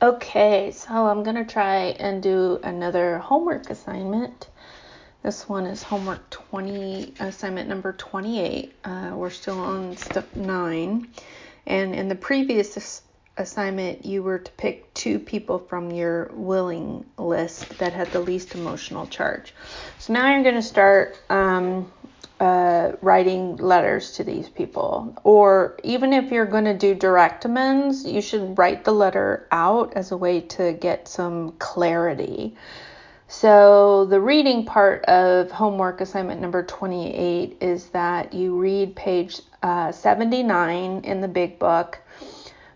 Okay, so I'm going to try and do another homework assignment. This one is homework 20, assignment number 28. Uh, we're still on step 9. And in the previous assignment, you were to pick two people from your willing list that had the least emotional charge. So now you're going to start um, uh, writing letters to these people. Or even if you're going to do direct amends, you should write the letter out as a way to get some clarity. So, the reading part of homework assignment number 28 is that you read page uh, 79 in the big book,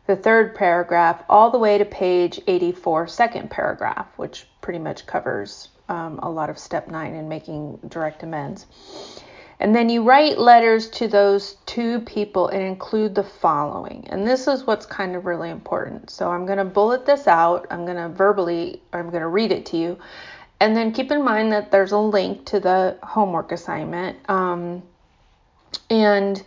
the third paragraph, all the way to page 84, second paragraph, which pretty much covers um, a lot of step nine in making direct amends. And then you write letters to those two people and include the following. And this is what's kind of really important. So I'm going to bullet this out. I'm going to verbally, I'm going to read it to you. And then keep in mind that there's a link to the homework assignment. Um, and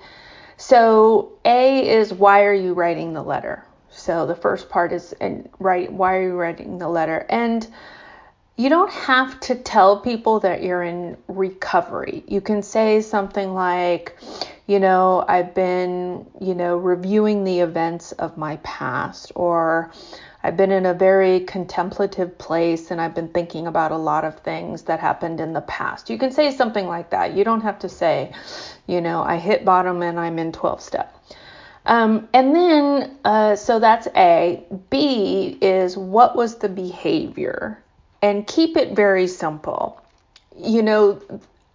so A is why are you writing the letter? So the first part is and write why are you writing the letter? And you don't have to tell people that you're in recovery. You can say something like, you know, I've been, you know, reviewing the events of my past, or I've been in a very contemplative place and I've been thinking about a lot of things that happened in the past. You can say something like that. You don't have to say, you know, I hit bottom and I'm in 12 step. Um, and then, uh, so that's A. B is what was the behavior? And keep it very simple. You know,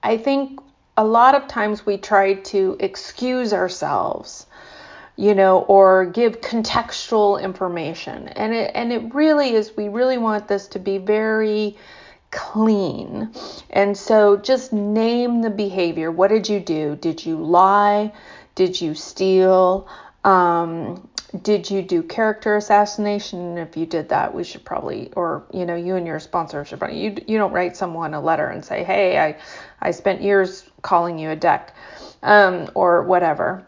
I think a lot of times we try to excuse ourselves, you know, or give contextual information. And it and it really is we really want this to be very clean. And so just name the behavior. What did you do? Did you lie? Did you steal? Um, did you do character assassination? If you did that, we should probably, or you know, you and your sponsor should probably. You you don't write someone a letter and say, hey, I I spent years calling you a deck, um, or whatever.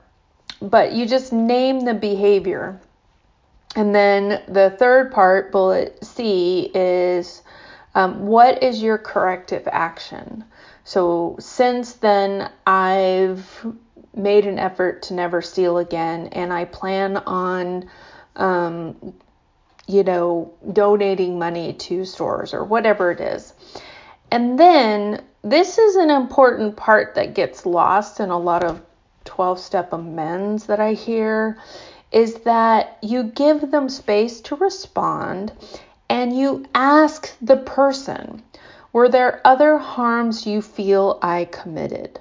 But you just name the behavior. And then the third part, bullet C, is um, what is your corrective action? So since then, I've made an effort to never steal again, and I plan on, um, you know, donating money to stores or whatever it is. And then this is an important part that gets lost in a lot of 12 step amends that I hear is that you give them space to respond and you ask the person, were there other harms you feel I committed?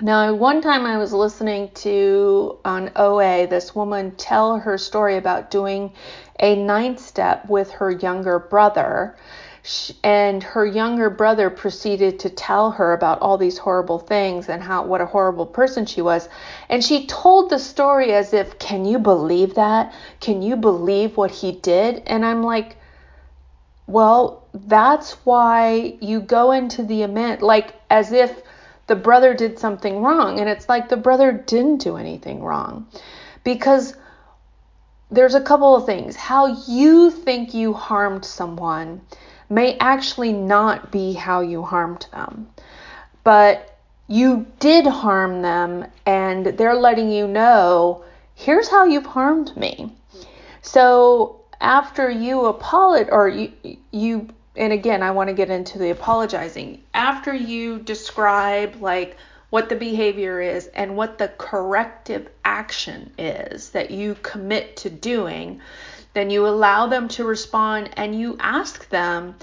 Now, one time I was listening to on OA this woman tell her story about doing a ninth step with her younger brother. And her younger brother proceeded to tell her about all these horrible things and how what a horrible person she was. And she told the story as if, Can you believe that? Can you believe what he did? And I'm like, Well, that's why you go into the amend, like as if the brother did something wrong. And it's like the brother didn't do anything wrong. Because there's a couple of things. How you think you harmed someone may actually not be how you harmed them. But you did harm them, and they're letting you know here's how you've harmed me. So after you apologize, or you, you and again, I want to get into the apologizing. After you describe like what the behavior is and what the corrective action is that you commit to doing, then you allow them to respond and you ask them,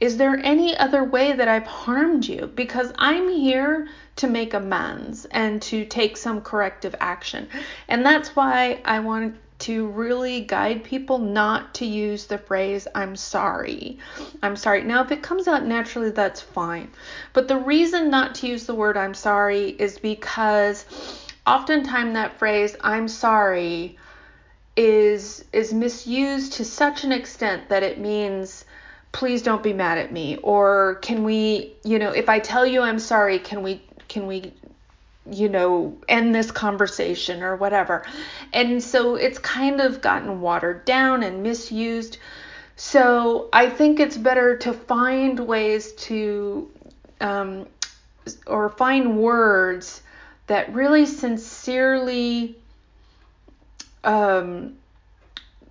is there any other way that I've harmed you? Because I'm here to make amends and to take some corrective action. And that's why I want to really guide people not to use the phrase I'm sorry. I'm sorry. Now, if it comes out naturally, that's fine. But the reason not to use the word I'm sorry is because oftentimes that phrase I'm sorry is is misused to such an extent that it means please don't be mad at me or can we, you know, if I tell you I'm sorry, can we can we you know, end this conversation or whatever. And so it's kind of gotten watered down and misused. So I think it's better to find ways to, um, or find words that really sincerely um,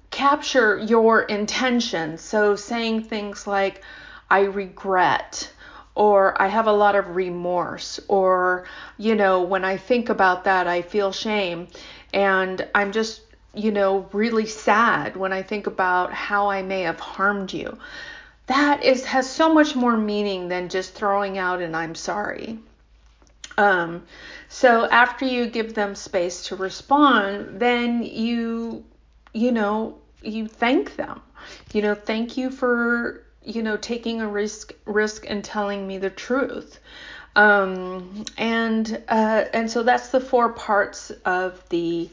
capture your intention. So saying things like, I regret, or I have a lot of remorse, or, you know, when I think about that, I feel shame. And I'm just, you know, really sad when I think about how I may have harmed you. That is has so much more meaning than just throwing out an I'm sorry. Um, so after you give them space to respond, then you, you know, you thank them. You know, thank you for, you know, taking a risk, risk and telling me the truth. Um, and uh, and so that's the four parts of the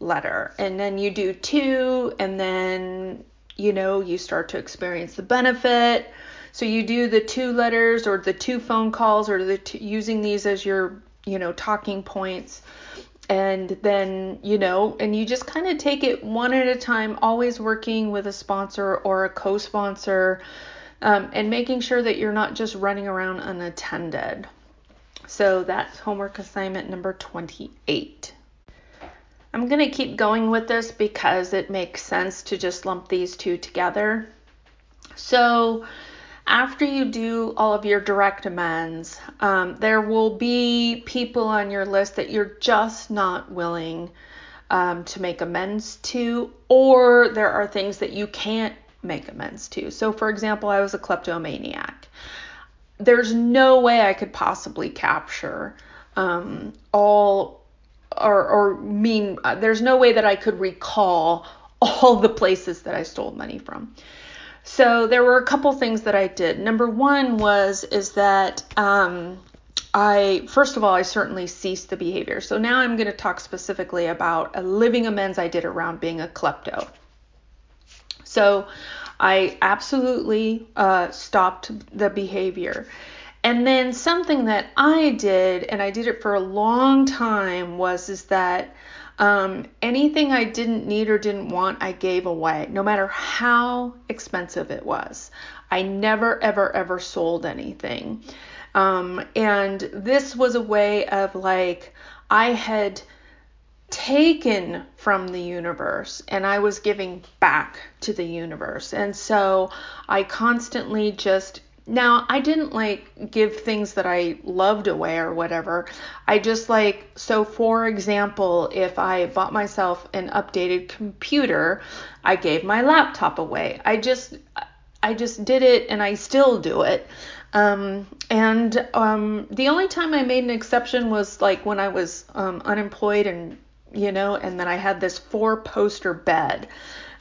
letter. And then you do two, and then you know you start to experience the benefit so you do the two letters or the two phone calls or the two, using these as your, you know, talking points. And then, you know, and you just kind of take it one at a time, always working with a sponsor or a co sponsor, um, and making sure that you're not just running around unattended. So that's homework assignment number 28. I'm going to keep going with this because it makes sense to just lump these two together. So, after you do all of your direct amends, um, there will be people on your list that you're just not willing um, to make amends to, or there are things that you can't make amends to. So, for example, I was a kleptomaniac. There's no way I could possibly capture um, all or, or mean, uh, there's no way that I could recall all the places that I stole money from. So there were a couple things that I did. Number one was is that um, I first of all I certainly ceased the behavior. So now I'm going to talk specifically about a living amends I did around being a klepto. So I absolutely uh, stopped the behavior. And then something that I did, and I did it for a long time, was is that um, anything I didn't need or didn't want, I gave away, no matter how expensive it was. I never, ever, ever sold anything. Um, and this was a way of like, I had taken from the universe and I was giving back to the universe. And so I constantly just now, I didn't like give things that I loved away or whatever. I just like, so for example, if I bought myself an updated computer, I gave my laptop away. I just, I just did it and I still do it. Um, and um, the only time I made an exception was like when I was um, unemployed and, you know, and then I had this four poster bed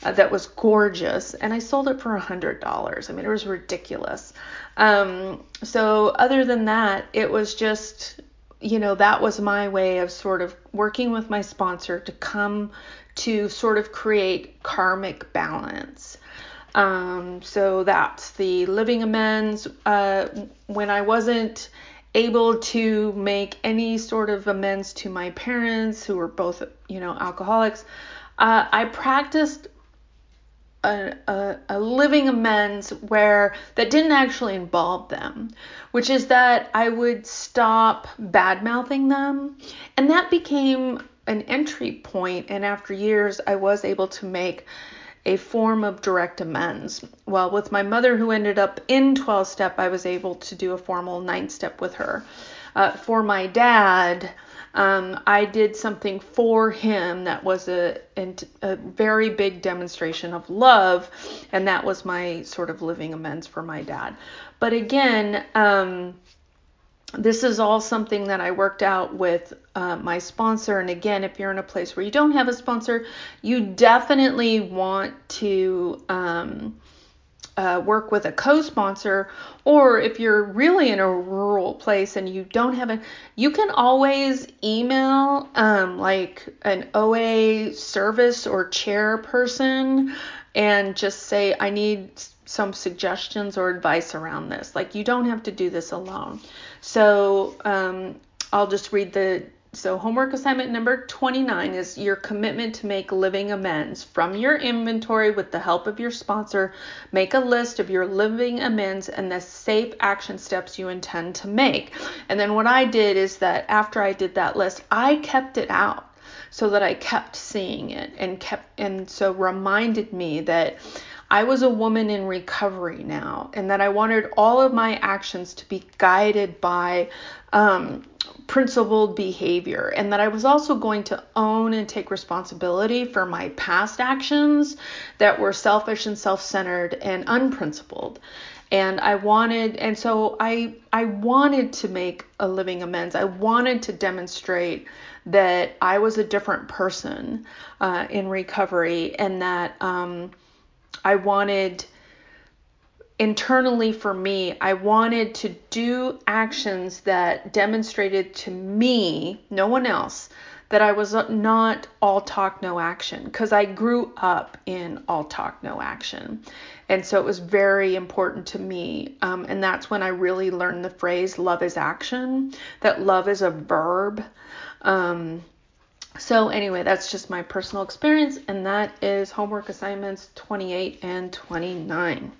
uh, that was gorgeous, and I sold it for a hundred dollars. I mean, it was ridiculous. Um, so other than that, it was just, you know, that was my way of sort of working with my sponsor to come to sort of create karmic balance. Um, so that's the living amends. Uh, when I wasn't able to make any sort of amends to my parents, who were both, you know, alcoholics, uh, I practiced a, a, a, living amends where that didn't actually involve them, which is that I would stop bad mouthing them. And that became an entry point. and after years, I was able to make a form of direct amends. Well, with my mother, who ended up in 12 step, I was able to do a formal 9 step with her. Uh, for my dad, um, I did something for him that was a, a very big demonstration of love, and that was my sort of living amends for my dad. But again, um, this is all something that I worked out with uh, my sponsor. And again, if you're in a place where you don't have a sponsor, you definitely want to. Um, uh, work with a co-sponsor or if you're really in a rural place and you don't have a you can always email um, like an oa service or chairperson and just say i need some suggestions or advice around this. Like you don't have to do this alone. So um, I'll just read the so, homework assignment number 29 is your commitment to make living amends. From your inventory, with the help of your sponsor, make a list of your living amends and the safe action steps you intend to make. And then, what I did is that after I did that list, I kept it out so that I kept seeing it and kept, and so reminded me that. I was a woman in recovery now, and that I wanted all of my actions to be guided by um, principled behavior, and that I was also going to own and take responsibility for my past actions that were selfish and self-centered and unprincipled. And I wanted, and so I I wanted to make a living amends. I wanted to demonstrate that I was a different person uh, in recovery, and that um, I wanted internally for me, I wanted to do actions that demonstrated to me, no one else, that I was not all talk, no action, because I grew up in all talk, no action. And so it was very important to me. Um, and that's when I really learned the phrase love is action, that love is a verb. Um, so, anyway, that's just my personal experience, and that is homework assignments 28 and 29.